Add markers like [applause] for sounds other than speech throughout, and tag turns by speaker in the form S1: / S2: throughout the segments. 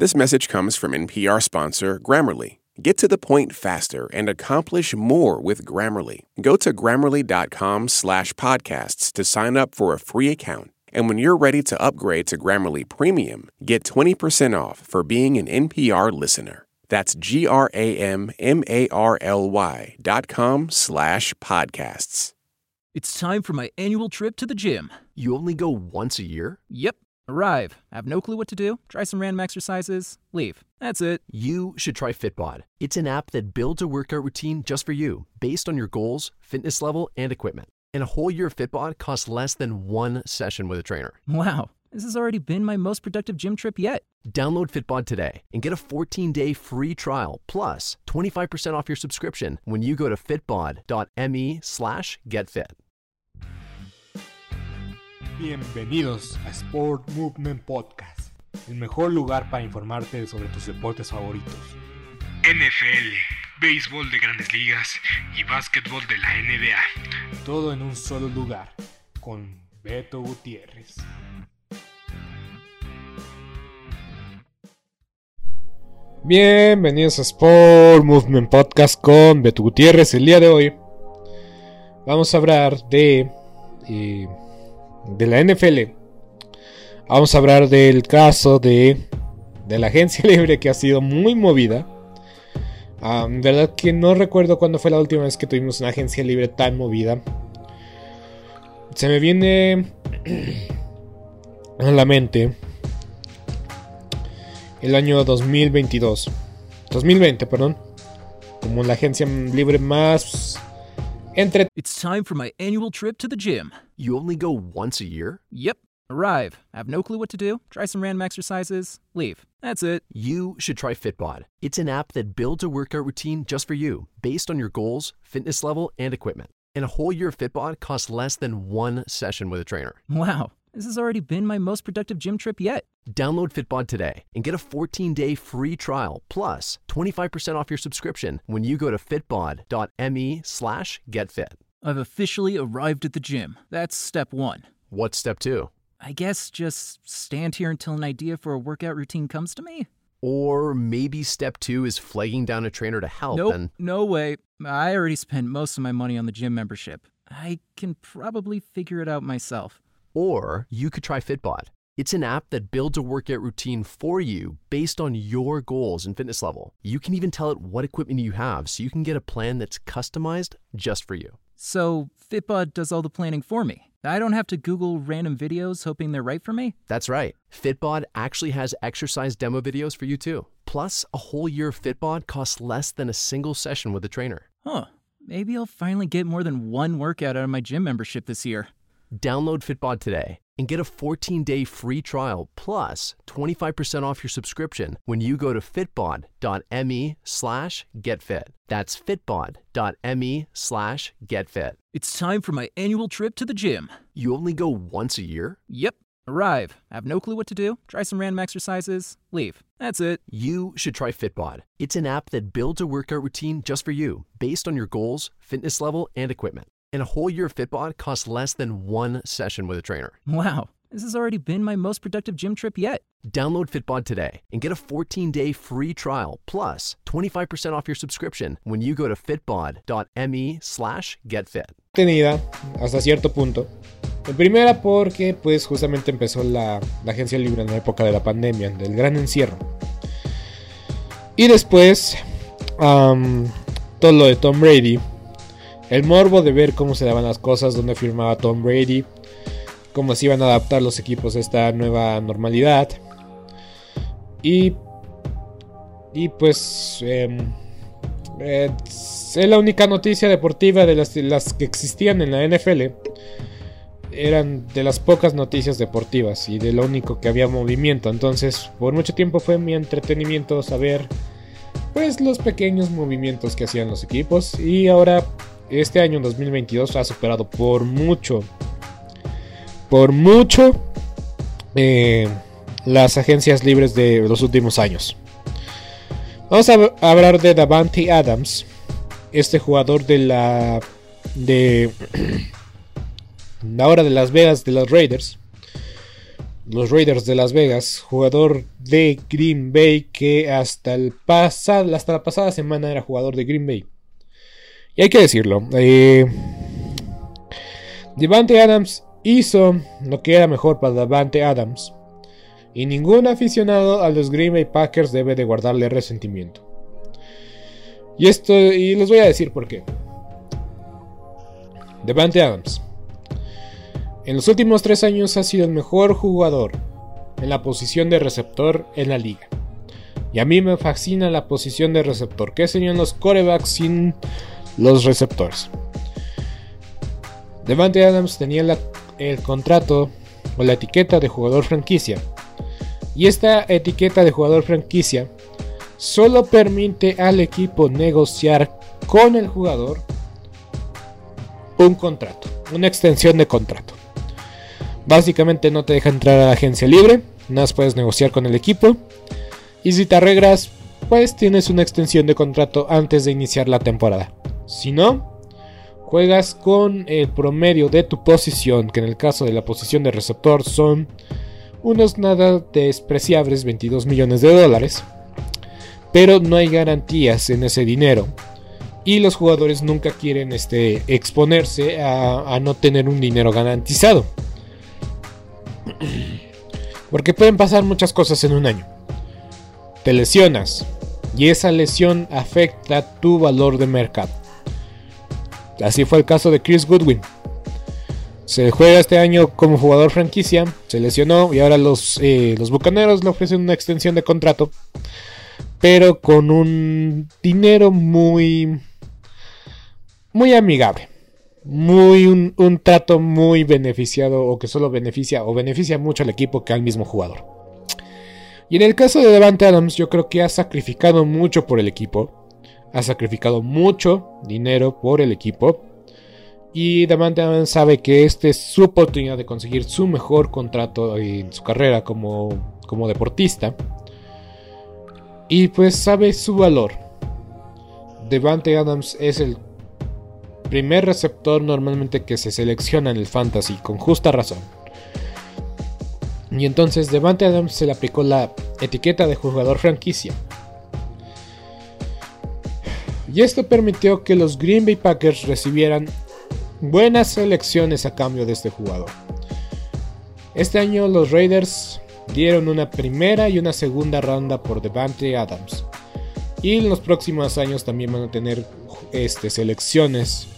S1: This message comes from NPR sponsor Grammarly. Get to the point faster and accomplish more with Grammarly. Go to grammarly.com slash podcasts to sign up for a free account. And when you're ready to upgrade to Grammarly Premium, get 20% off for being an NPR listener. That's G-R-A-M-M-A-R-L-Y dot com slash podcasts.
S2: It's time for my annual trip to the gym.
S3: You only go once a year?
S2: Yep. Arrive, have no clue what to do, try some random exercises, leave. That's it.
S3: You should try Fitbod. It's an app that builds a workout routine just for you, based on your goals, fitness level, and equipment. And a whole year of Fitbod costs less than one session with a trainer.
S2: Wow, this has already been my most productive gym trip yet.
S3: Download Fitbod today and get a 14-day free trial plus 25% off your subscription when you go to fitbod.me slash getfit.
S4: Bienvenidos a Sport Movement Podcast, el mejor lugar para informarte sobre tus deportes favoritos. NFL, béisbol de grandes ligas y básquetbol de la NBA. Todo en un solo lugar, con Beto Gutiérrez. Bienvenidos a Sport Movement Podcast con Beto Gutiérrez. El día de hoy vamos a hablar de... eh, de la NFL. Vamos a hablar del caso de, de la agencia [laughs] libre que ha sido muy movida. En verdad que no recuerdo cuándo fue la última vez que tuvimos una agencia libre tan movida. Se me viene [clears throat] a la mente el año 2022. 2020, perdón. Como la agencia libre más entre
S2: It's time for my annual trip to the gym.
S3: You only go once a year?
S2: Yep. Arrive, have no clue what to do, try some random exercises, leave. That's it.
S3: You should try Fitbod. It's an app that builds a workout routine just for you, based on your goals, fitness level, and equipment. And a whole year of Fitbod costs less than one session with a trainer.
S2: Wow, this has already been my most productive gym trip yet.
S3: Download Fitbod today and get a 14-day free trial plus 25% off your subscription when you go to fitbod.me slash getfit.
S2: I've officially arrived at the gym. That's step one.
S3: What's step two?
S2: I guess just stand here until an idea for a workout routine comes to me?
S3: Or maybe step two is flagging down a trainer to help
S2: nope,
S3: and
S2: no way. I already spent most of my money on the gym membership. I can probably figure it out myself.
S3: Or you could try Fitbod. It's an app that builds a workout routine for you based on your goals and fitness level. You can even tell it what equipment you have so you can get a plan that's customized just for you.
S2: So, Fitbod does all the planning for me. I don't have to Google random videos hoping they're right for me?
S3: That's right. Fitbod actually has exercise demo videos for you too. Plus, a whole year of Fitbod costs less than a single session with a trainer.
S2: Huh. Maybe I'll finally get more than one workout out of my gym membership this year.
S3: Download Fitbod today and get a 14-day free trial plus 25% off your subscription when you go to fitbod.me slash getfit. That's fitbod.me slash getfit.
S2: It's time for my annual trip to the gym.
S3: You only go once a year?
S2: Yep. Arrive, have no clue what to do, try some random exercises, leave. That's it.
S3: You should try Fitbod. It's an app that builds a workout routine just for you, based on your goals, fitness level, and equipment. And a whole year of Fitbod costs less than one session with a trainer.
S2: Wow, this has already been my most productive gym trip yet.
S3: Download Fitbod today and get a 14-day free trial plus 25% off your subscription when you go to fitbod.me slash getfit.
S4: tenida hasta cierto punto. En primera porque pues justamente empezó la, la agencia libre en la época de la pandemia, del gran encierro. Y después am, todo lo de Tom Brady. El morbo de ver cómo se daban las cosas, dónde firmaba Tom Brady, cómo se iban a adaptar los equipos a esta nueva normalidad. Y, y pues em, eh, es la única noticia deportiva de las, las que existían en la NFL. Eran de las pocas noticias deportivas y de lo único que había movimiento. Entonces, por mucho tiempo fue mi entretenimiento saber pues los pequeños movimientos que hacían los equipos. Y ahora, este año 2022 ha superado por mucho, por mucho, eh, las agencias libres de los últimos años. Vamos a hablar de Davante Adams, este jugador de la de [clears throat] ahora de Las Vegas de los Raiders. los Raiders de Las Vegas, jugador de Green Bay que hasta, el hasta la pasada semana era jugador de Green Bay. Y hay que decirlo, eh, Devante Adams hizo lo que era mejor para Devante Adams. Y ningún aficionado a los Green Bay Packers debe de guardarle resentimiento. Y esto, y les voy a decir por qué. Devante Adams. En los últimos tres años ha sido el mejor jugador en la posición de receptor en la liga. Y a mí me fascina la posición de receptor. ¿Qué serían los corebacks sin los receptores? Devante Adams tenía el contrato o la etiqueta de jugador franquicia. Y esta etiqueta de jugador franquicia solo permite al equipo negociar con el jugador un contrato, una extensión de contrato. Básicamente no te deja entrar a la agencia libre, nada más puedes negociar con el equipo. Y si te arreglas, pues tienes una extensión de contrato antes de iniciar la temporada. Si no, juegas con el promedio de tu posición, que en el caso de la posición de receptor son unos nada despreciables 22 millones de dólares. Pero no hay garantías en ese dinero. Y los jugadores nunca quieren este, exponerse a no tener un dinero garantizado. [clears throat] Porque pueden pasar muchas cosas en un año. Te lesionas y esa lesión afecta tu valor de mercado. Así fue el caso de Chris Goodwin. Se juega este año como jugador franquicia, se lesionó y ahora los, eh, los Bucaneros le ofrecen una extensión de contrato, pero con un dinero muy, muy amigable muy un, trato muy beneficiado o que solo beneficia o beneficia mucho al equipo que al mismo jugador. Y en el caso de Devante Adams, yo creo que ha sacrificado mucho por el equipo. Ha sacrificado mucho dinero por el equipo. Y Adams sabe que esta es su oportunidad de conseguir su mejor contrato en su carrera como, como deportista. Y pues sabe su valor. Devante Adams es el primer receptor normalmente que se selecciona en el fantasy, con justa razón. Y entonces Devante Adams se le aplicó la etiqueta de jugador franquicia. Y esto permitió que los Green Bay Packers recibieran buenas selecciones a cambio de este jugador. Este año los Raiders dieron una primera y una segunda ronda por Devante Adams. Y en los próximos años también van a tener este, selecciones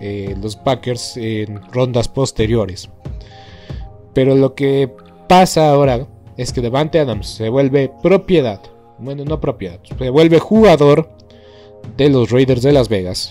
S4: eh, los Packers en rondas posteriores. Pero lo que pasa ahora es que Devante Adams se vuelve propiedad, bueno, no propiedad, se vuelve jugador de los Raiders de Las Vegas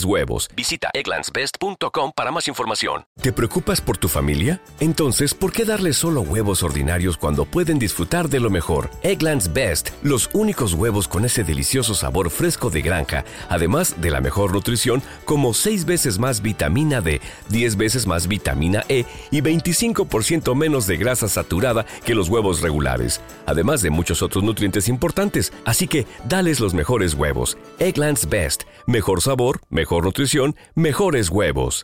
S5: huevos. Visita egglandsbest.com para más información. ¿Te preocupas por tu familia? Entonces, ¿por qué darles solo huevos ordinarios cuando pueden disfrutar de lo mejor? Egglands Best, los únicos huevos con ese delicioso sabor fresco de granja, además de la mejor nutrición como 6 veces más vitamina D, 10 veces más vitamina E y 25% menos de grasa saturada que los huevos regulares, además de muchos otros nutrientes importantes. Así que, dales los mejores huevos. Egglands Best, mejor sabor, mejor nutrición, mejores huevos.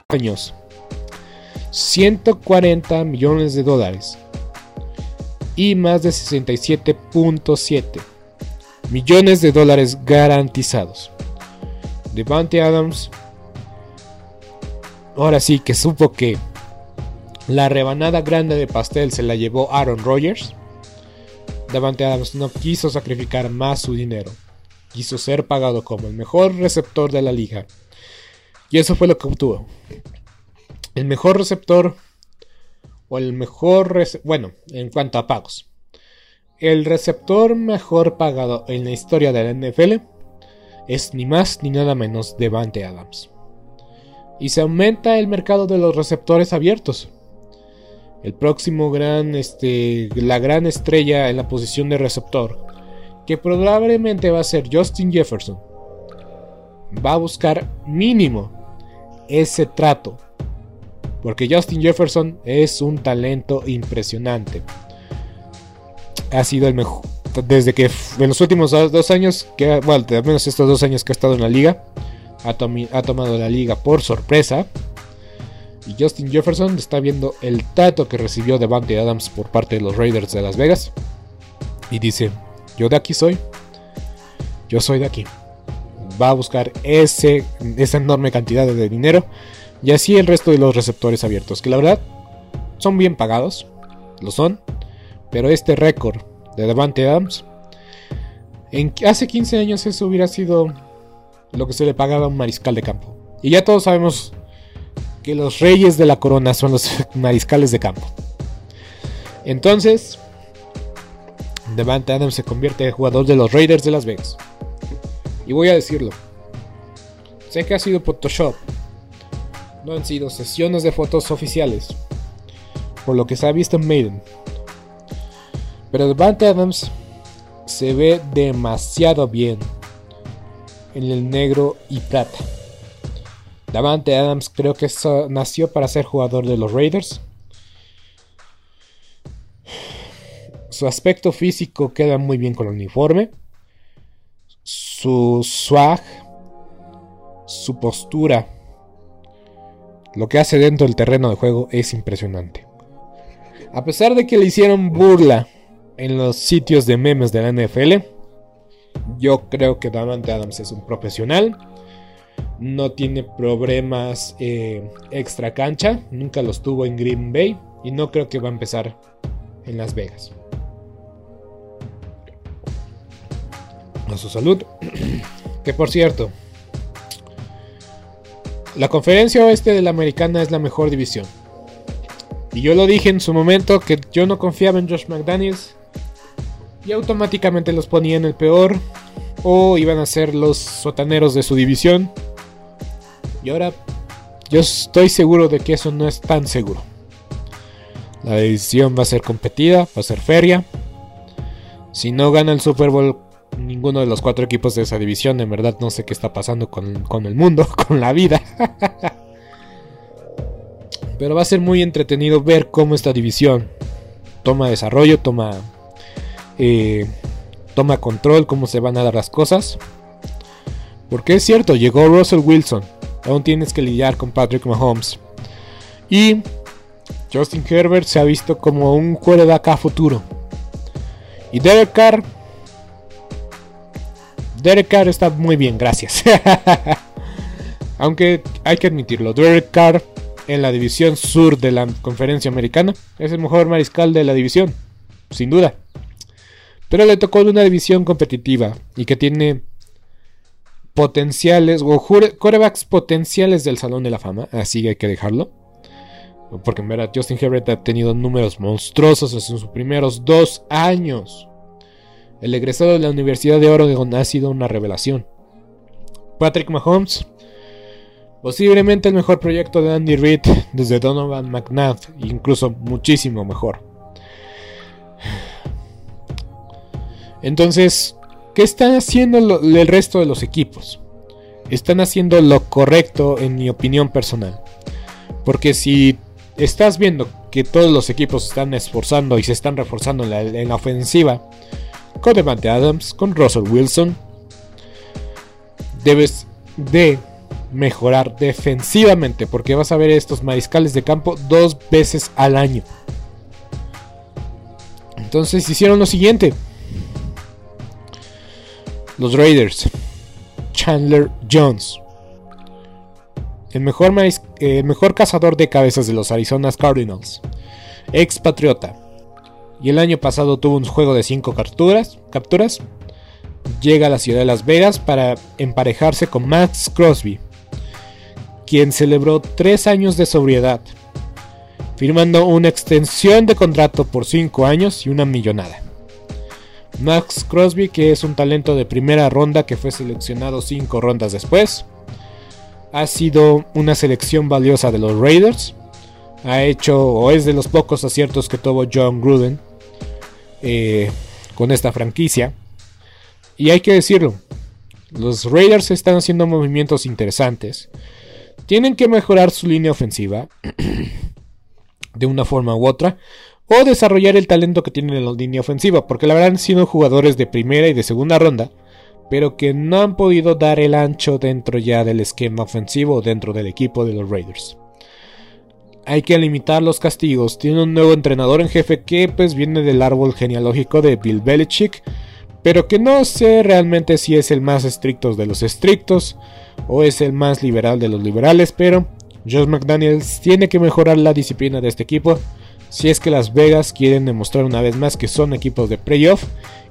S4: años, 140 millones de dólares y más de 67.7 millones de dólares garantizados. Devante Adams ahora sí que supo que La rebanada grande de pastel se la llevó Aaron Rodgers. Davante Adams no quiso sacrificar más su dinero. Quiso ser pagado como el mejor receptor de la liga. Y eso fue lo que obtuvo. El mejor receptor o el mejor, bueno, en cuanto a pagos. El receptor mejor pagado en la historia de la NFL es ni más ni nada menos Devante Adams. Y se aumenta el mercado de los receptores abiertos. El próximo gran, este, la gran estrella en la posición de receptor, que probablemente va a ser Justin Jefferson, va a buscar mínimo ese trato porque Justin Jefferson es un talento impresionante. Ha sido el mejor. Desde que en los últimos dos años, que, bueno, al menos estos dos años que ha estado en la liga, ha, tomado la liga por sorpresa. Y Justin Jefferson está viendo el tato que recibió Devante Adams por parte de los Raiders de Las Vegas. Y dice, yo de aquí soy. Yo soy de aquí. Va a buscar ese, esa enorme cantidad de dinero y así el resto de los receptores abiertos, que la verdad son bien pagados, lo son, pero este récord de Devante Adams, en, hace 15 años eso hubiera sido lo que se le pagaba a un mariscal de campo. Y ya todos sabemos que los reyes de la corona son los [laughs] mariscales de campo. Entonces, Devante Adams se convierte en jugador de los Raiders de Las Vegas. Y voy a decirlo. Sé que ha sido Photoshop, no han sido sesiones de fotos oficiales, por lo que se ha visto en Maiden. Pero Devante Adams se ve demasiado bien en el negro y plata. Davante Adams creo que nació para ser jugador de los Raiders. Su aspecto físico queda muy bien con el uniforme. Su swag, su postura lo que hace dentro del terreno de juego es impresionante. A pesar de que le hicieron burla en los sitios de memes de la NFL, yo creo que Davante Adams es un profesional. No tiene problemas eh, extra cancha. Nunca los tuvo en Green Bay. Y no creo que va a empezar en Las Vegas. A su salud. [clears throat] que por cierto, la conferencia oeste de la americana es la mejor división. Y yo lo dije en su momento que yo no confiaba en Josh McDaniels. Y automáticamente los ponía en el peor. O iban a ser los sotaneros de su división. Y ahora yo estoy seguro de que eso no es tan seguro. La división va a ser competida, va a ser feria. Si no gana el Super Bowl ninguno de los cuatro equipos de esa división. En verdad no sé qué está pasando con, el mundo, [laughs] con la vida. Pero va a ser muy entretenido ver cómo esta división toma desarrollo, toma, eh, toma control, cómo se van a dar las cosas. Porque es cierto, llegó Russell Wilson. Aún tienes que lidiar con Patrick Mahomes. Y Justin Herbert se ha visto como un quarterback a futuro. Y Derek Carr Derek Carr está muy bien, gracias. [laughs] Aunque hay que admitirlo, Derek Carr en la división sur de la conferencia americana es el mejor mariscal de la división, sin duda. Pero le tocó una división competitiva y que tiene potenciales o corebacks potenciales del Salón de la Fama, así que hay que dejarlo. Porque en verdad Justin Herbert ha tenido números monstruosos en sus primeros dos años. El egresado de la Universidad de Oregon ha sido una revelación. Patrick Mahomes, posiblemente el mejor proyecto de Andy Reid desde Donovan McNabb, incluso muchísimo mejor. Entonces, ¿qué están haciendo el resto de los equipos? Están haciendo lo correcto en mi opinión personal. Porque si estás viendo que todos los equipos están esforzando y se están reforzando en la ofensiva, con Devante Adams, con Russell Wilson. Debes de mejorar defensivamente porque vas a ver estos mariscales de campo dos veces al año. Entonces hicieron lo siguiente. Los Raiders. Chandler Jones. el mejor, el mejor cazador de cabezas de los Arizona Cardinals, expatriota. Y el año pasado tuvo un juego de 5 capturas, capturas. Llega a la ciudad de Las Vegas para emparejarse con Max Crosby, quien celebró 3 años de sobriedad, firmando una extensión de contrato por 5 años y una millonada. Max Crosby, que es un talento de primera ronda que fue seleccionado 5 rondas después, ha sido una selección valiosa de los Raiders. Ha hecho o es de los pocos aciertos que tuvo John Gruden eh, con esta franquicia. Y hay que decirlo, los Raiders están haciendo movimientos interesantes. Tienen que mejorar su línea ofensiva [clears throat] de una forma u otra. O desarrollar el talento que tienen en la línea ofensiva. Porque la verdad han sido jugadores de primera y de segunda ronda pero que no han podido dar el ancho dentro ya del esquema ofensivo dentro del equipo de los Raiders. Hay que limitar los castigos. Tiene un nuevo entrenador en jefe que pues viene del árbol genealógico de Bill Belichick, pero que no sé realmente si es el más estricto de los estrictos o es el más liberal de los liberales, pero Josh McDaniels tiene que mejorar la disciplina de este equipo si es que Las Vegas quieren demostrar una vez más que son equipos de playoff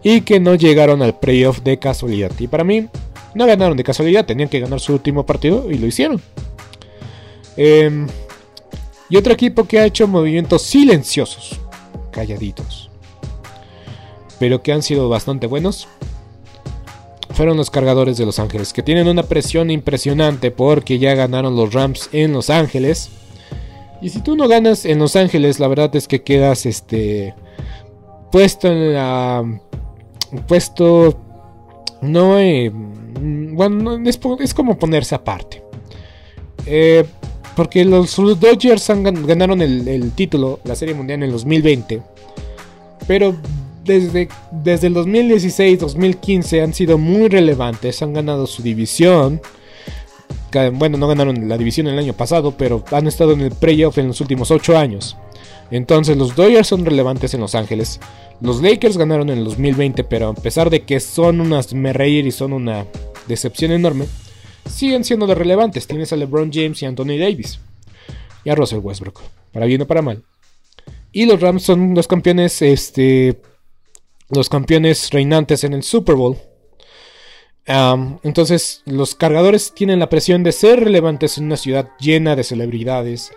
S4: y que no llegaron al playoff de casualidad. Y para mí, no ganaron de casualidad, tenían que ganar su último partido y lo hicieron. Em, y otro equipo que ha hecho movimientos silenciosos, calladitos, pero que han sido bastante buenos, fueron los cargadores de Los Ángeles, que tienen una presión impresionante porque ya ganaron los Rams en Los Ángeles. Y si tú no ganas en Los Ángeles, la verdad es que quedas este puesto en la puesto no eh, bueno es, como ponerse aparte eh, porque los, Dodgers ganaron el, título la serie mundial en el 2020 pero desde, desde el 2016-2015 han sido muy relevantes han ganado su división. Bueno no ganaron la división el año pasado pero han estado en el playoff en los últimos 8 años. Entonces los Dodgers son relevantes en Los Ángeles. Los Lakers ganaron en el 2020, pero a pesar de que son unas me reír y son una decepción enorme, siguen siendo de relevantes. Tienes a LeBron James y Anthony Davis. Y a Russell Westbrook, para bien o para mal. Y los Rams son los campeones, este, los campeones reinantes en el Super Bowl entonces, los cargadores tienen la presión de ser relevantes en una ciudad llena de celebridades,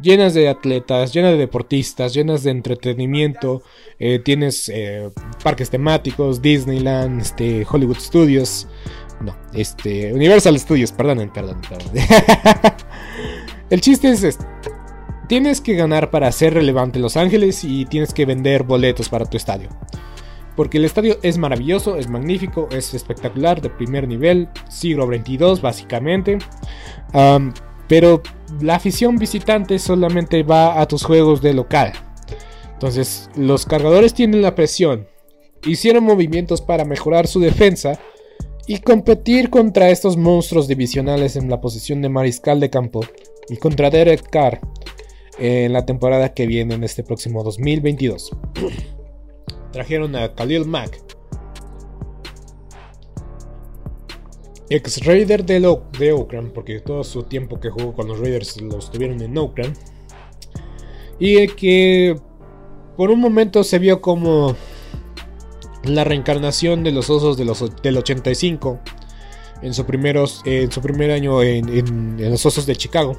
S4: llenas de atletas, llenas de deportistas, llenas de entretenimiento. Eh, tienes eh, parques temáticos, Disneyland, este, Hollywood Studios. No, este, Universal Studios, perdón, perdón, perdón. [laughs] El chiste es este. Tienes que ganar para ser relevante en Los Ángeles y tienes que vender boletos para tu estadio porque el estadio es maravilloso, es magnífico, es espectacular, de primer nivel, siglo XXII básicamente. pero la afición visitante solamente va a tus juegos de local. Entonces, los cargadores tienen la presión. Hicieron movimientos para mejorar su defensa y competir contra estos monstruos divisionales en la posición de mariscal de campo y contra Derek Carr en la temporada que viene en este próximo 2022. [clears throat] trajeron a Khalil Mack, ex Raider de, Oakland, porque todo su tiempo que jugó con los Raiders los tuvieron en Oakland, y que por un momento se vio como la reencarnación de los osos de los, del 85 en su, primeros, en su primer año en los osos de Chicago.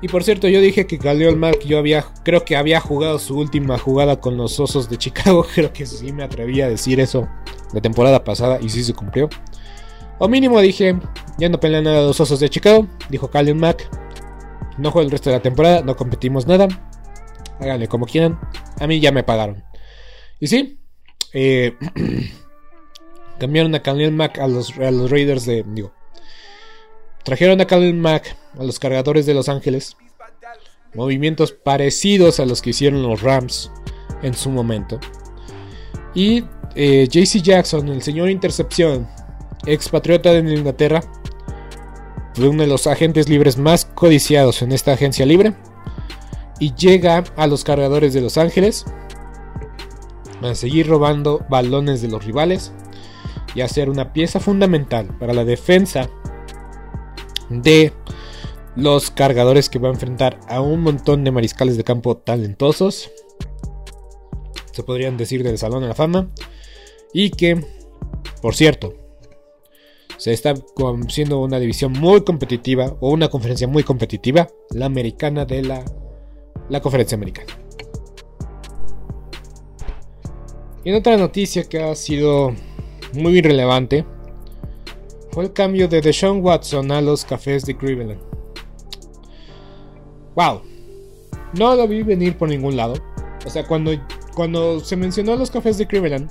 S4: Y por cierto, yo dije que Khalil Mack yo había, creo que había jugado su última jugada con los Osos de Chicago. [laughs] Creo que sí me atreví a decir eso la temporada pasada y sí se cumplió. O mínimo dije, ya no pelean nada los Osos de Chicago, dijo Khalil Mack. No juego el resto de la temporada, no competimos nada. Háganle como quieran. A mí ya me pagaron. Y sí, eh, [clears throat] cambiaron a Khalil Mack a los, Raiders de, digo, Trajeron a Khalil Mack a los cargadores de Los Ángeles. Movimientos parecidos a los que hicieron los Rams en su momento. Y eh, JC Jackson, el señor Intercepción, expatriota de Inglaterra, fue uno de los agentes libres más codiciados en esta agencia libre. Y llega a los cargadores de Los Ángeles a seguir robando balones de los rivales y a ser una pieza fundamental para la defensa de los cargadores que va a enfrentar a un montón de mariscales de campo talentosos. Se podrían decir del Salón de la Fama. Y que, por cierto, se está siendo una división muy competitiva o una conferencia muy competitiva, la americana de la, la conferencia americana. Y en otra noticia que ha sido muy relevante fue el cambio de Deshaun Watson a los cafés de Cleveland. Wow, no lo vi venir por ningún lado. O sea, cuando, cuando se mencionó los cafés de Cleveland,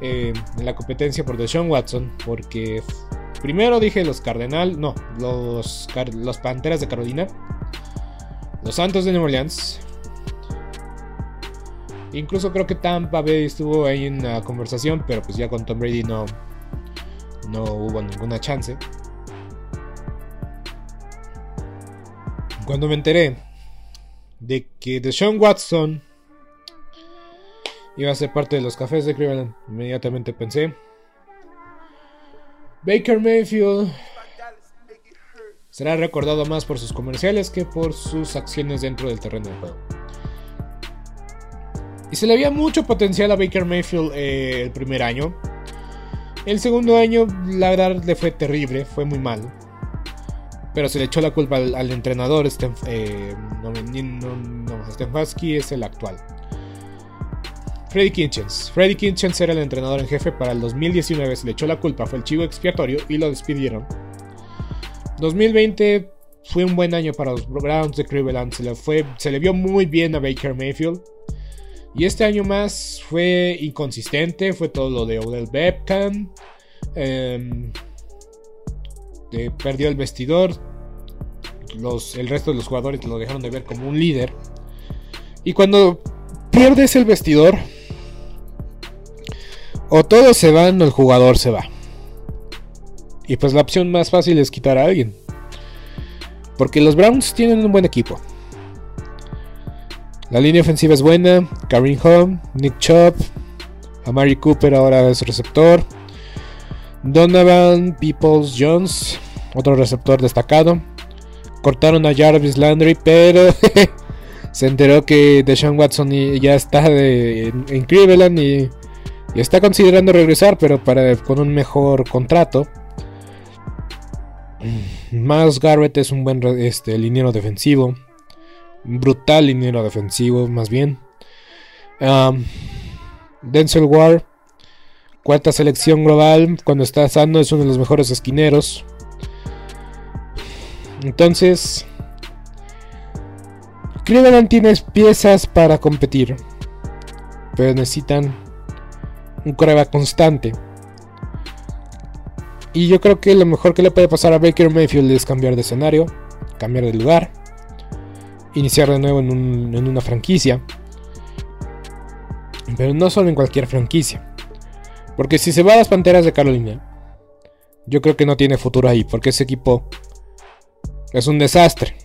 S4: Eh, en la competencia por Deshaun Watson, porque primero dije los Cardenal, no, los, los Panteras de Carolina, los Santos de New Orleans. Incluso creo que Tampa Bay estuvo ahí en la conversación, pero pues ya con Tom Brady no, no hubo ninguna chance. Cuando me enteré de que Deshaun Watson iba a ser parte de los cafés de Cleveland. Inmediatamente pensé. Baker Mayfield será recordado más por sus comerciales que por sus acciones dentro del terreno de juego. Y se le había mucho potencial a Baker Mayfield eh, el primer año. El segundo año, la verdad, le fue terrible, fue muy mal. Pero se le echó la culpa al, entrenador. Sten, eh, no, no, es el actual. Freddy Kinchens. Freddy Kinchens era el entrenador en jefe para el 2019, se le echó la culpa, fue el chivo expiatorio y lo despidieron. 2020 fue un buen año para los Browns de Cleveland, se le, fue, se le vio muy bien a Baker Mayfield. Y este año más fue inconsistente, fue todo lo de Odell Beckham. Em, perdió el vestidor. Los, el resto de los jugadores lo dejaron de ver como un líder. Y cuando pierdes el vestidor, o todos se van o el jugador se va. Y pues la opción más fácil es quitar a alguien. Porque los Browns tienen un buen equipo. La línea ofensiva es buena. Karim Home, Nick Chubb, Amari Cooper ahora es receptor. Donovan Peoples Jones, otro receptor destacado. Cortaron a Jarvis Landry, pero [laughs] se enteró que Deshaun Watson ya está en Cleveland y y está considerando regresar, pero para, con un mejor contrato. Más Garrett es un buen este, liniero defensivo. Brutal liniero defensivo, más bien. Denzel Ward, cuarta selección global. Cuando está sano, es uno de los mejores esquineros. Entonces, Cleveland tiene piezas para competir, pero necesitan un prueba constante. Y yo creo que lo mejor que le puede pasar a Baker Mayfield es cambiar de escenario, cambiar de lugar, iniciar de nuevo en, en una franquicia. Pero no solo en cualquier franquicia. Porque si se va a las Panteras de Carolina, yo creo que no tiene futuro ahí, porque ese equipo es un desastre.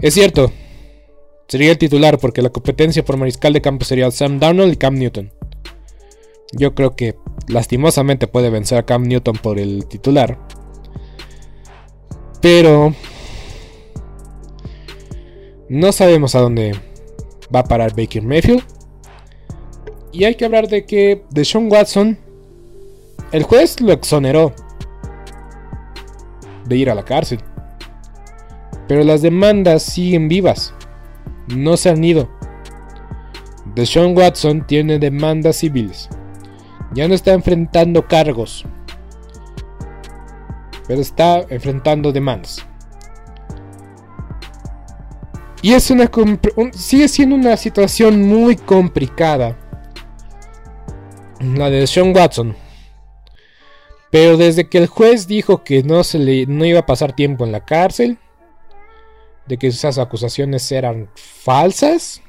S4: Es cierto, sería el titular porque la competencia por mariscal de campo sería Sam Darnold y Cam Newton. Yo creo que lastimosamente puede vencer a Cam Newton por el titular. Pero no sabemos a dónde va a parar Baker Mayfield. Y hay que hablar de que de Sean Watson, el juez lo exoneró de ir a la cárcel. Pero las demandas siguen vivas. No se han ido. Deshaun Watson tiene demandas civiles. Ya no está enfrentando cargos. Pero está enfrentando demandas. Y es una sigue siendo una situación muy complicada. La de Sean Watson. Pero desde que el juez dijo que no se le no iba a pasar tiempo en la cárcel, de que esas acusaciones eran falsas,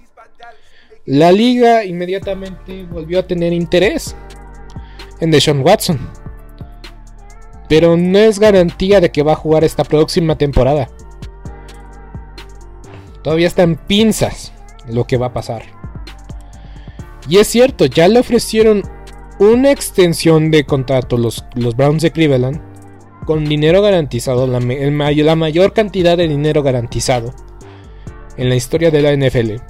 S4: la liga inmediatamente volvió a tener interés en Deshaun Watson. Pero no es garantía de que va a jugar esta próxima temporada. Todavía está en pinzas lo que va a pasar. Y es cierto, ya le ofrecieron una extensión de contrato los, los Browns de Cleveland con dinero garantizado, la, la mayor cantidad de dinero garantizado en la historia de la NFL.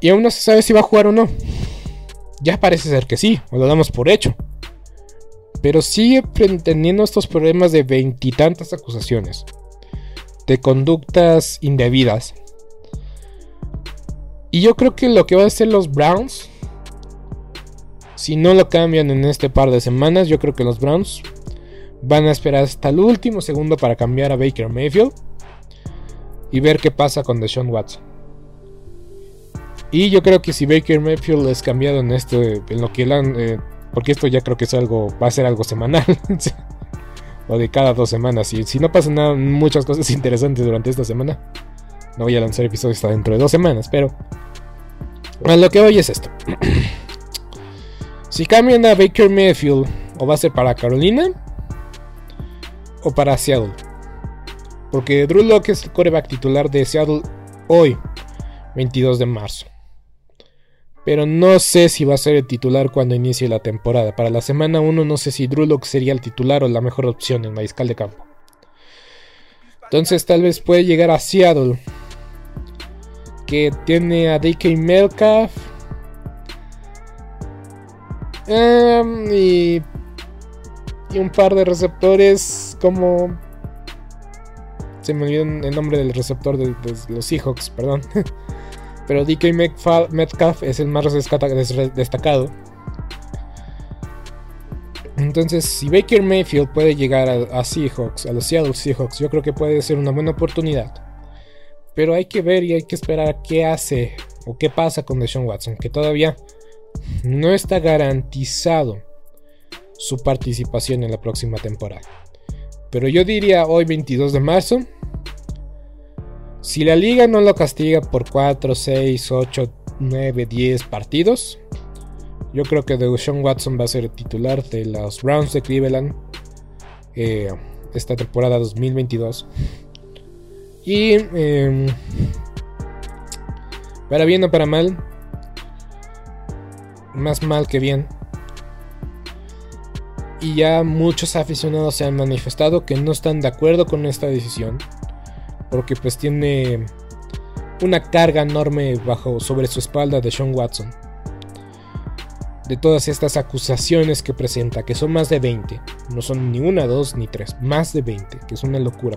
S4: Y aún no se sabe si va a jugar o no. Ya parece ser que sí, o lo damos por hecho. Pero sigue teniendo estos problemas de veintitantas acusaciones, de conductas indebidas. Y yo creo que lo que van a hacer los Browns, si no lo cambian en este par de semanas, yo creo que los Browns Van a esperar hasta el último segundo para cambiar a Baker Mayfield y ver qué pasa con Deshaun Watson. Y yo creo que si Baker Mayfield es cambiado en esto, en lo que han, eh, porque esto ya creo que es algo, va a ser algo semanal, [laughs] o de cada dos semanas. Y si no pasa nada, muchas cosas [laughs] interesantes durante esta semana, no voy a lanzar episodios hasta dentro de dos semanas, pero a lo que hoy es esto. [clears throat] si cambian a Baker Mayfield, o va a ser para Carolina, o para Seattle. Porque Drew Locke es el coreback titular de Seattle hoy, 22 de marzo. Pero no sé si va a ser el titular cuando inicie la temporada. Para la semana 1 no sé si Drew Locke sería el titular o la mejor opción en mariscal de campo. Entonces tal vez puede llegar a Seattle. Que tiene a DK Metcalf. Em, y y un par de receptores como... Se me olvidó el nombre del receptor de, los Seahawks, perdón. [laughs] Pero DK Metcalf es el más destacado. Entonces, si Baker Mayfield puede llegar a, Seahawks, a los Seattle Seahawks, yo creo que puede ser una buena oportunidad. Pero hay que ver y hay que esperar qué hace o qué pasa con Deshaun Watson, que todavía no está garantizado su participación en la próxima temporada. Pero yo diría hoy 22 de marzo, si la liga no lo castiga por 4, 6, 8, 9, 10 partidos, yo creo que Deshaun Watson va a ser titular de los Browns de Cleveland eh, esta temporada 2022. Y em, para bien o para mal, más mal que bien, y ya muchos aficionados se han manifestado que no están de acuerdo con esta decisión porque pues tiene una carga enorme bajo sobre su espalda de Sean Watson de todas estas acusaciones que presenta, que son más de 20. No son ni una, dos, ni tres, más de 20, que es una locura.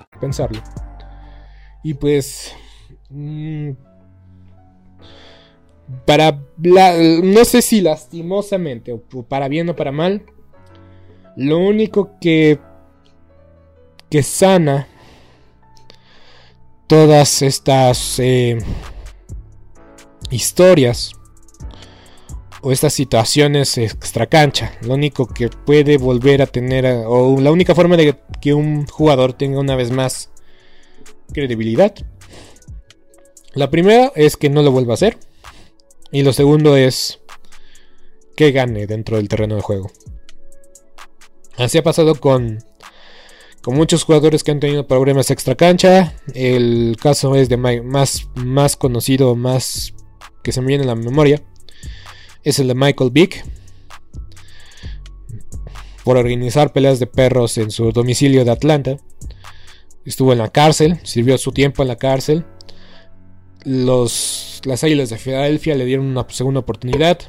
S4: pensarlo. Y pues... Mm, para... no sé si lastimosamente, o para bien o para mal, lo único que... que sana todas estas eh, historias o estas situaciones extra cancha. Lo único que puede volver a tener, o la única forma de que un jugador tenga una vez más credibilidad. La primera es que no lo vuelva a hacer. Y lo segundo es que gane dentro del terreno de juego. Así ha pasado con, con muchos jugadores que han tenido problemas extra cancha. El caso es de más, más conocido, más que se me viene a la memoria es el de Michael Vick. Por organizar peleas de perros en su domicilio de Atlanta. Estuvo en la cárcel, sirvió su tiempo en la cárcel. Los, las Águilas de Filadelfia le dieron una segunda oportunidad.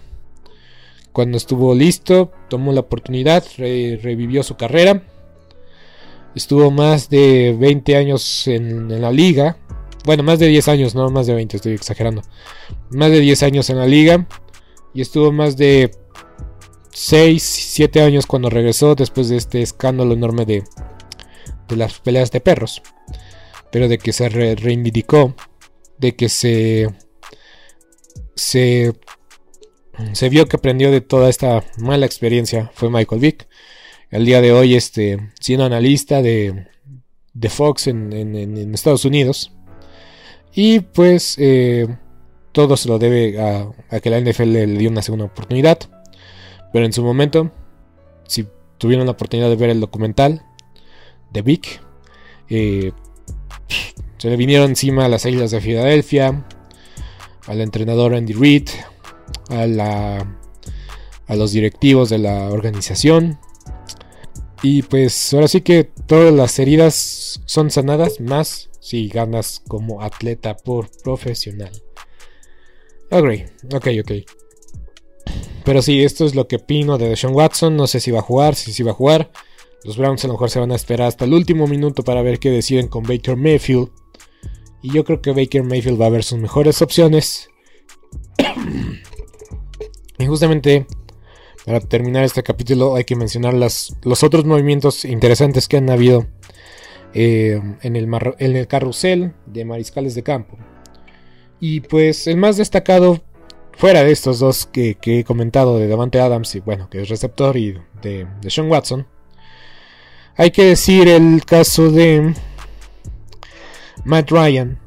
S4: Cuando estuvo listo, tomó la oportunidad, revivió su carrera. Estuvo más de 20 años en, en, la liga. Bueno, más de 10 años, no más de 20, estoy exagerando. Más de 10 años en la liga y estuvo más de 6, 7 años cuando regresó después de este escándalo enorme de, de las peleas de perros. Pero de que se reivindicó, de que se, se, se vio que aprendió de toda esta mala experiencia fue Michael Vick. El día de hoy, este, siendo analista de, de Fox en, en, Estados Unidos. Y pues eh, todo se lo debe a, que la NFL le, dio una segunda oportunidad. Pero en su momento, si tuvieron la oportunidad de ver el documental de Vic, eh, se le vinieron encima a las Islas de Filadelfia, al entrenador Andy Reid, a, a los directivos de la organización. Y pues ahora sí que todas las heridas son sanadas, más si ganas como atleta por profesional. Agree. Ok, ok. Pero sí, esto es lo que opino de Sean Watson. No sé si va a jugar, si sí va a jugar. Los Browns a lo mejor se van a esperar hasta el último minuto para ver qué deciden con Baker Mayfield. Y yo creo que Baker Mayfield va a ver sus mejores opciones. [clears throat] y justamente para terminar este capítulo hay que mencionar las, los otros movimientos interesantes que han habido eh, en, el en el carrusel de mariscales de campo. Y pues el más destacado, fuera de estos dos que, he comentado, de Davante Adams y bueno, que es receptor, y de, Sean Watson, hay que decir el caso de Matt Ryan,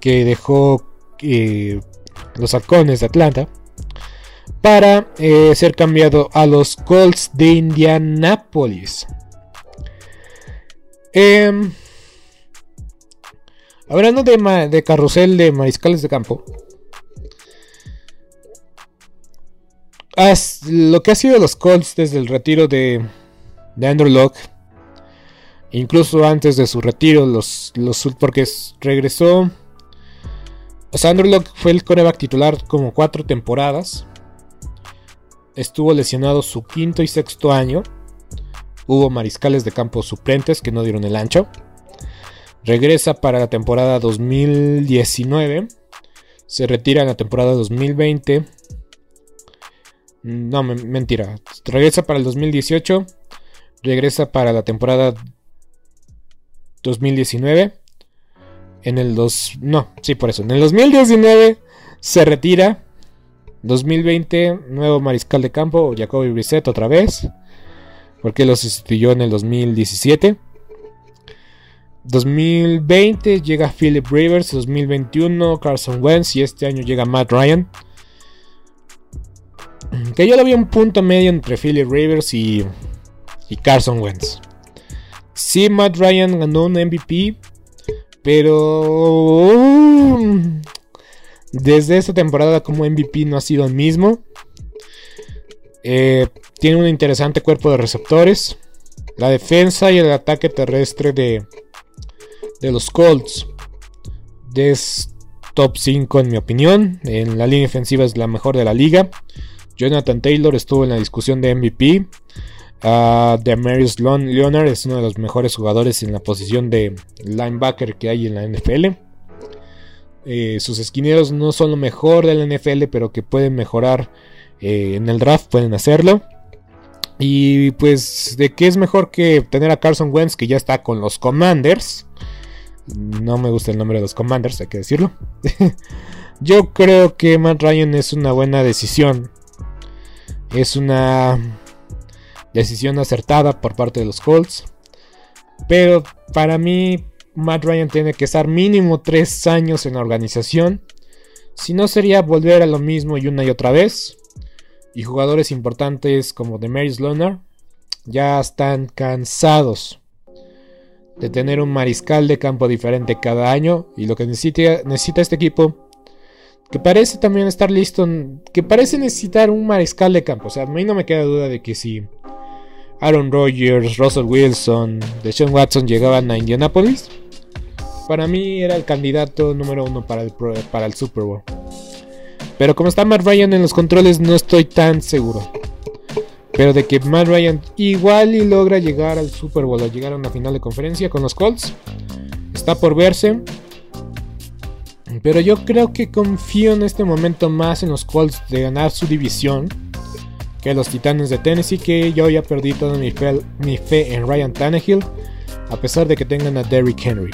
S4: que dejó eh, los halcones de Atlanta para eh, ser cambiado a los Colts de Indianapolis. Eh, Hablando de, carrusel de mariscales de campo. lo que ha sido los Colts desde el retiro de, de Andrew Locke. Incluso antes de su retiro, los, los, porque regresó. O sea, Andrew Locke fue el coreback titular como cuatro temporadas. Estuvo lesionado su quinto y sexto año. Hubo mariscales de campo suplentes que no dieron el ancho. Regresa para la temporada 2019. Se retira en la temporada 2020. No, mentira. Regresa para el 2018. regresa para la temporada 2019. En el 2... No, sí, por eso. En el 2019 se retira. 2020, nuevo mariscal de campo, Jacoby Brissett otra vez. Porque lo sustituyó en el 2017. 2020 llega Philip Rivers, 2021 Carson Wentz y este año llega Matt Ryan. Que yo lo vi un punto medio entre Philip Rivers y, y Carson Wentz. Sí, Matt Ryan ganó un MVP, pero desde esta temporada como MVP no ha sido el mismo. Eh, tiene un interesante cuerpo de receptores. La defensa y el ataque terrestre de, de los Colts es top 5 en mi opinión. En la línea ofensiva es la mejor de la liga. Jonathan Taylor estuvo en la discusión de MVP. Uh, Demarius Leonard es uno de los mejores jugadores en la posición de linebacker que hay en la NFL. Eh, sus esquineros no son lo mejor de la NFL, pero que pueden mejorar eh, en el draft, pueden hacerlo. Y pues, ¿de qué es mejor que tener a Carson Wentz, que ya está con los Commanders? No me gusta el nombre de los Commanders, hay que decirlo. [laughs] Yo creo que Matt Ryan es una buena decisión. Es una decisión acertada por parte de los Colts. Pero para mí, Matt Ryan tiene que estar mínimo 3 años en la organización. Si no, sería volver a lo mismo y una y otra vez. Y jugadores importantes como Demarius Leonard ya están cansados de tener un mariscal de campo diferente cada año. Y lo que necesita, este equipo, que parece también estar listo, que parece necesitar un mariscal de campo. O sea, a mí no me queda duda de que si Aaron Rodgers, Russell Wilson, Deshaun Watson llegaban a Indianapolis, para mí era el candidato número uno para el, para el Super Bowl. Pero como está Matt Ryan en los controles, no estoy tan seguro. Pero de que Matt Ryan igual y logra llegar al Super Bowl o llegar a una final de conferencia con los Colts, está por verse. Pero yo creo que confío en este momento más en los Colts de ganar su división que los Titanes de Tennessee, que yo ya perdí toda mi fe, mi fe en Ryan Tannehill, a pesar de que tengan a Derrick Henry.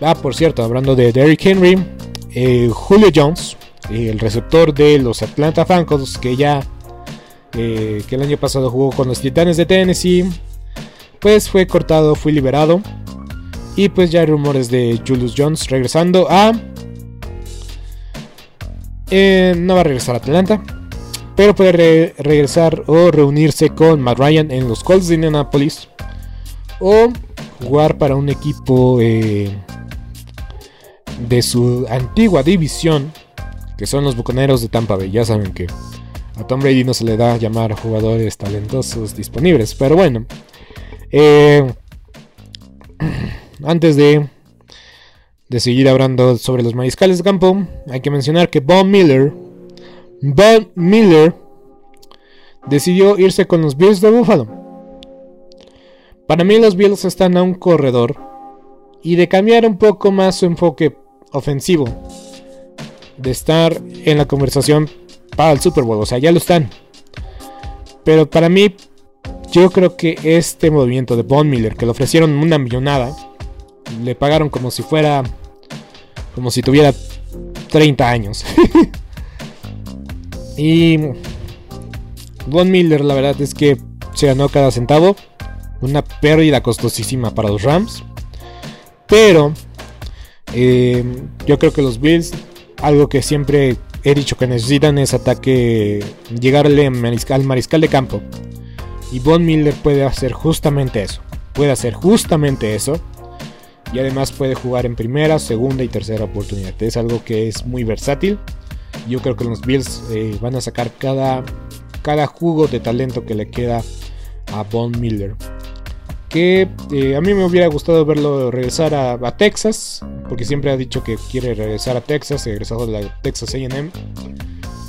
S4: Ah, por cierto, hablando de Derrick Henry, eh, Julio Jones, el receptor de los Atlanta Falcons, que ya que el año pasado jugó con los Titanes de Tennessee, pues fue cortado, fue liberado. Y pues ya hay rumores de Julius Jones regresando a... Eh, no va a regresar a Atlanta, pero puede regresar o reunirse con Matt Ryan en los Colts de Indianapolis o jugar para un equipo eh, de su antigua división, que son los Bucaneros de Tampa Bay. Ya saben que a Tom Brady no se le da llamar jugadores talentosos disponibles, pero bueno. Eh, [clears throat] antes de, de seguir hablando sobre los mariscales de campo, hay que mencionar que Von Miller, Miller decidió irse con los Bills de Buffalo. Para mí los Bills están a un corredor y de cambiar un poco más su enfoque ofensivo, de estar en la conversación para el Super Bowl, o sea, ya lo están. Pero para mí, yo creo que este movimiento de Von Miller, que le ofrecieron una millonada, le pagaron como si fuera, como si tuviera 30 años. [laughs] y Von Miller, la verdad es que se ganó cada centavo. Una pérdida costosísima para los Rams. Pero eh, yo creo que los Bills, algo que siempre he dicho que necesitan es ataque, llegarle al mariscal, mariscal de campo. Y Von Miller puede hacer justamente eso. Puede hacer justamente eso. Y además puede jugar en primera, segunda y tercera oportunidad. Es algo que es muy versátil. Yo creo que los Bills eh, van a sacar cada, cada jugo de talento que le queda a Von Miller que eh, a mí me hubiera gustado verlo regresar a, Texas, porque siempre ha dicho que quiere regresar a Texas, egresado de la Texas AM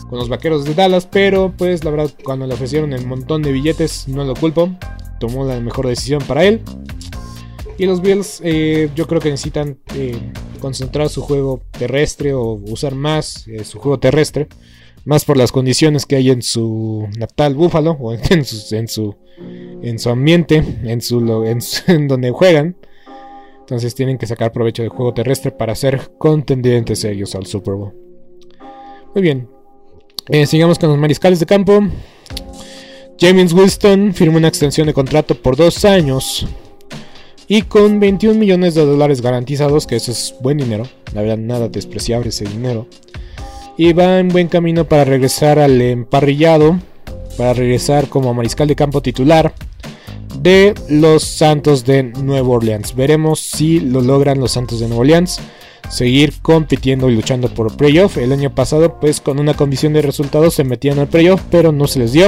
S4: con los vaqueros de Dallas, pero pues la verdad cuando le ofrecieron el montón de billetes no lo culpo, tomó la mejor decisión para él. Y los Bills eh, yo creo que necesitan eh, concentrar su juego terrestre o usar más su juego terrestre más por las condiciones que hay en su natal Búfalo o [laughs] en su, en su, en su ambiente, en, su, [laughs] en, donde juegan. Entonces tienen que sacar provecho del juego terrestre para ser contendientes ellos al Super Bowl. Muy bien. Eh, sigamos con los mariscales de campo. James Winston firmó una extensión de contrato por dos años y con 21 millones de dólares garantizados, que eso es buen dinero, la verdad nada despreciable ese dinero. Y va en buen camino para regresar al emparrillado, para regresar como mariscal de campo titular de los Santos de Nueva Orleans. Veremos si lo logran los Santos de Nueva Orleans seguir compitiendo y luchando por playoff. El año pasado, pues con una condición de resultados se metían al playoff, pero no se les dio.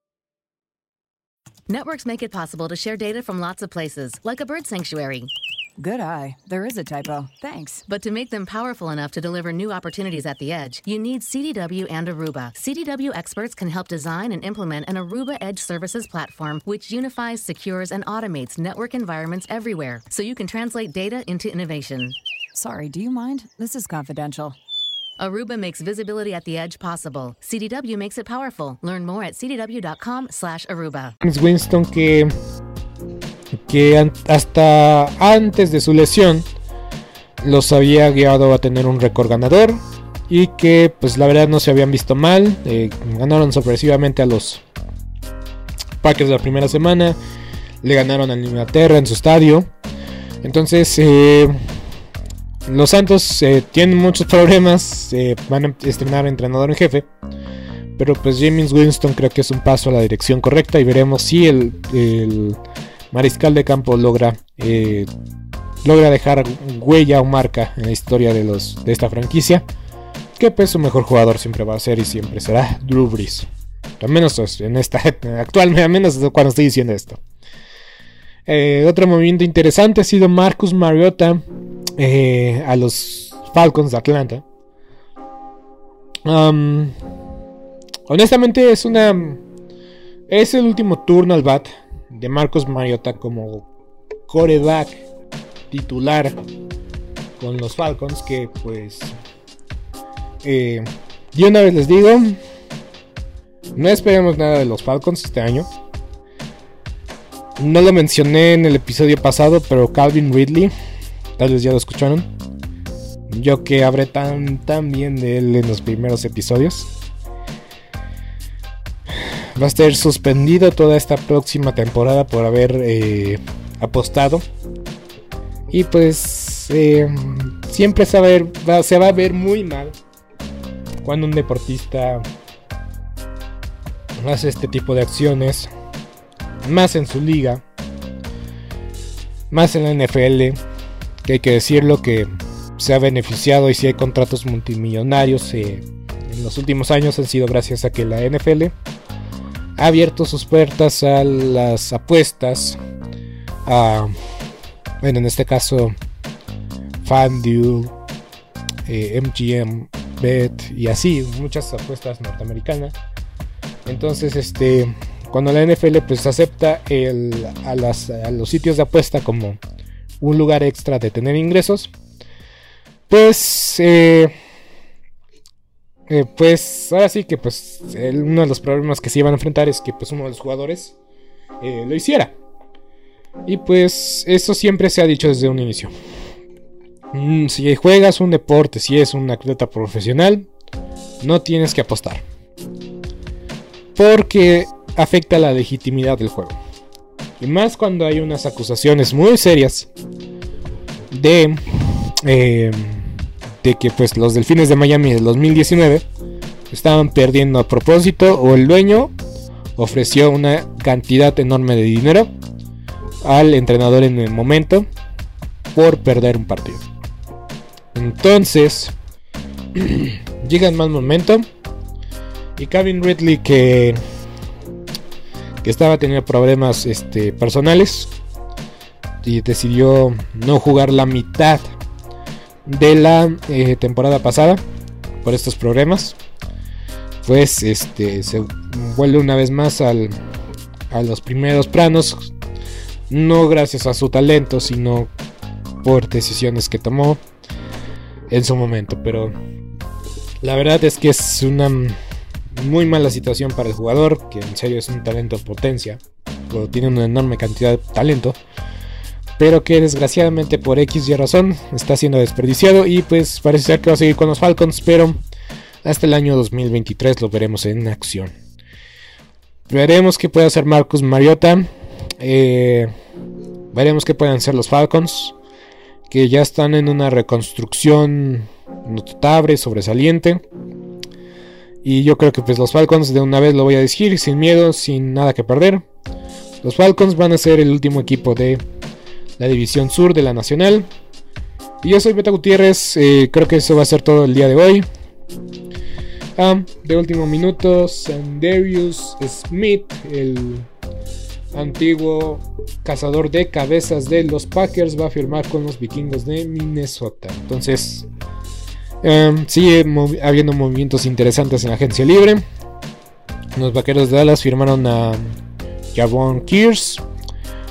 S6: Networks make it possible to share data from lots of places, like a bird sanctuary.
S7: Good eye. There is a typo. Thanks.
S6: But to make them powerful enough to deliver new opportunities at the edge, you need CDW and Aruba. CDW experts can help design and implement an Aruba Edge Services platform which unifies, secures, and automates network environments everywhere so you can translate data into innovation.
S7: Sorry, do you mind? This is confidential.
S6: Aruba makes visibility at the edge possible. CDW makes it powerful. Learn more at cdw.com/aruba.
S4: Winston que que hasta antes de su lesión los había guiado a tener un récord ganador y que pues la verdad no se habían visto mal. Eh, ganaron sorpresivamente a los Packers la primera semana. Le ganaron a Inglaterra en su estadio. Entonces, eh, los Santos eh, tienen muchos problemas, eh, van a estrenar entrenador en jefe, pero pues James Winston creo que es un paso a la dirección correcta y veremos si el, mariscal de campo logra, eh, logra dejar huella o marca en la historia de, los, de esta franquicia, que pues su mejor jugador siempre va a ser y siempre será Drew Brees. Al menos pues, en esta [laughs] actualmente, al menos cuando estoy diciendo esto. otro movimiento interesante ha sido Marcus Mariota eh, a los Falcons de Atlanta. honestamente es una... Es el último turno al bat de Marcos Mariota como coreback titular con los Falcons que pues... Eh, y una vez les digo, no esperemos nada de los Falcons este año. No lo mencioné en el episodio pasado, pero Calvin Ridley Tal vez ya lo escucharon. Yo que hablé tan, tan bien de él en los primeros episodios. Va a estar suspendido toda esta próxima temporada por haber eh, apostado. Y pues eh, siempre se se va a ver muy mal cuando un deportista hace este tipo de acciones. Más en su liga. Más en la NFL que hay que decirlo que se ha beneficiado y si hay contratos multimillonarios eh, en los últimos años han sido gracias a que la NFL ha abierto sus puertas a las apuestas, a, bueno, en este caso FanDuel, eh, MGM, Bet y así, muchas apuestas norteamericanas. Entonces, este, cuando la NFL pues acepta el, a los sitios de apuesta como un lugar extra de tener ingresos, pues, eh, eh, pues ahora sí que pues uno de los problemas que se iban a enfrentar es que pues uno de los jugadores eh, lo hiciera. Y pues eso siempre se ha dicho desde un inicio. Mm, si juegas un deporte, si es un atleta profesional, no tienes que apostar. Porque afecta la legitimidad del juego. Y más cuando hay unas acusaciones muy serias de, eh, de que pues los delfines de Miami del 2019 estaban perdiendo a propósito o el dueño ofreció una cantidad enorme de dinero al entrenador en el momento por perder un partido. Entonces, [clears throat] llega en mal momento y Kevin Ridley que que estaba teniendo problemas este, personales y decidió no jugar la mitad de la eh, temporada pasada por estos problemas. Pues este se vuelve una vez más al, a los primeros planos no gracias a su talento sino por decisiones que tomó en su momento pero la verdad es que es una muy mala situación para el jugador, que en serio es un talento potencia, tiene una enorme cantidad de talento, pero que desgraciadamente por X y razón está siendo desperdiciado y pues parece ser que va a seguir con los Falcons, pero hasta el año 2023 lo veremos en acción. Veremos qué puede hacer Marcus Mariota. Eh, veremos qué pueden hacer los Falcons. Que ya están en una reconstrucción notable, sobresaliente. Y yo creo que pues los Falcons de una vez lo voy a decir, sin miedo, sin nada que perder. Los Falcons van a ser el último equipo de la división sur de la nacional. Y yo soy Beta Gutiérrez, eh, creo que eso va a ser todo el día de hoy. Ah, de último minuto, Sandarius Smith, el antiguo cazador de cabezas de los Packers, va a firmar con los vikingos de Minnesota. Entonces, Em, sigue habiendo movimientos interesantes en la agencia libre. Los vaqueros de Dallas firmaron a Javon Kears,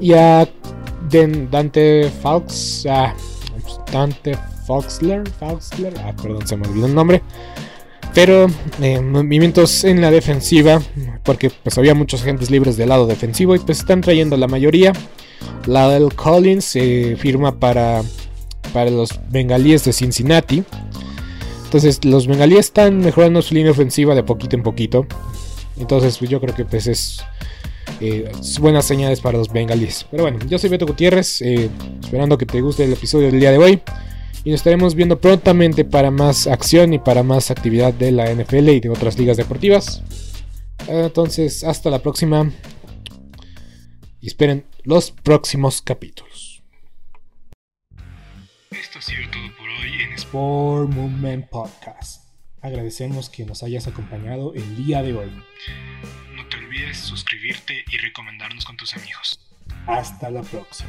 S4: y a Dante Fox, ah, Dante Foxler, Foxler, ah, perdón, se me olvidó el nombre. Pero eh, movimientos en la defensiva, porque pues había muchos agentes libres del lado defensivo y pues están trayendo la mayoría. La del Collins firma para, para los bengalíes de Cincinnati. Entonces los bengalíes están mejorando su línea ofensiva de poquito en poquito. Entonces pues, yo creo que pues es eh, buenas señales para los bengalíes. Pero bueno, yo soy Beto Gutiérrez, eh, esperando que te guste el episodio del día de hoy. Y nos estaremos viendo prontamente para más acción y para más actividad de la NFL y de otras ligas deportivas. Entonces, hasta la próxima. Y esperen los próximos capítulos. Esto ha sido todo por hoy en Sport Movement Podcast. Agradecemos que nos hayas acompañado el día de hoy olvides suscribirte y recomendarnos con tus amigos. Hasta la próxima.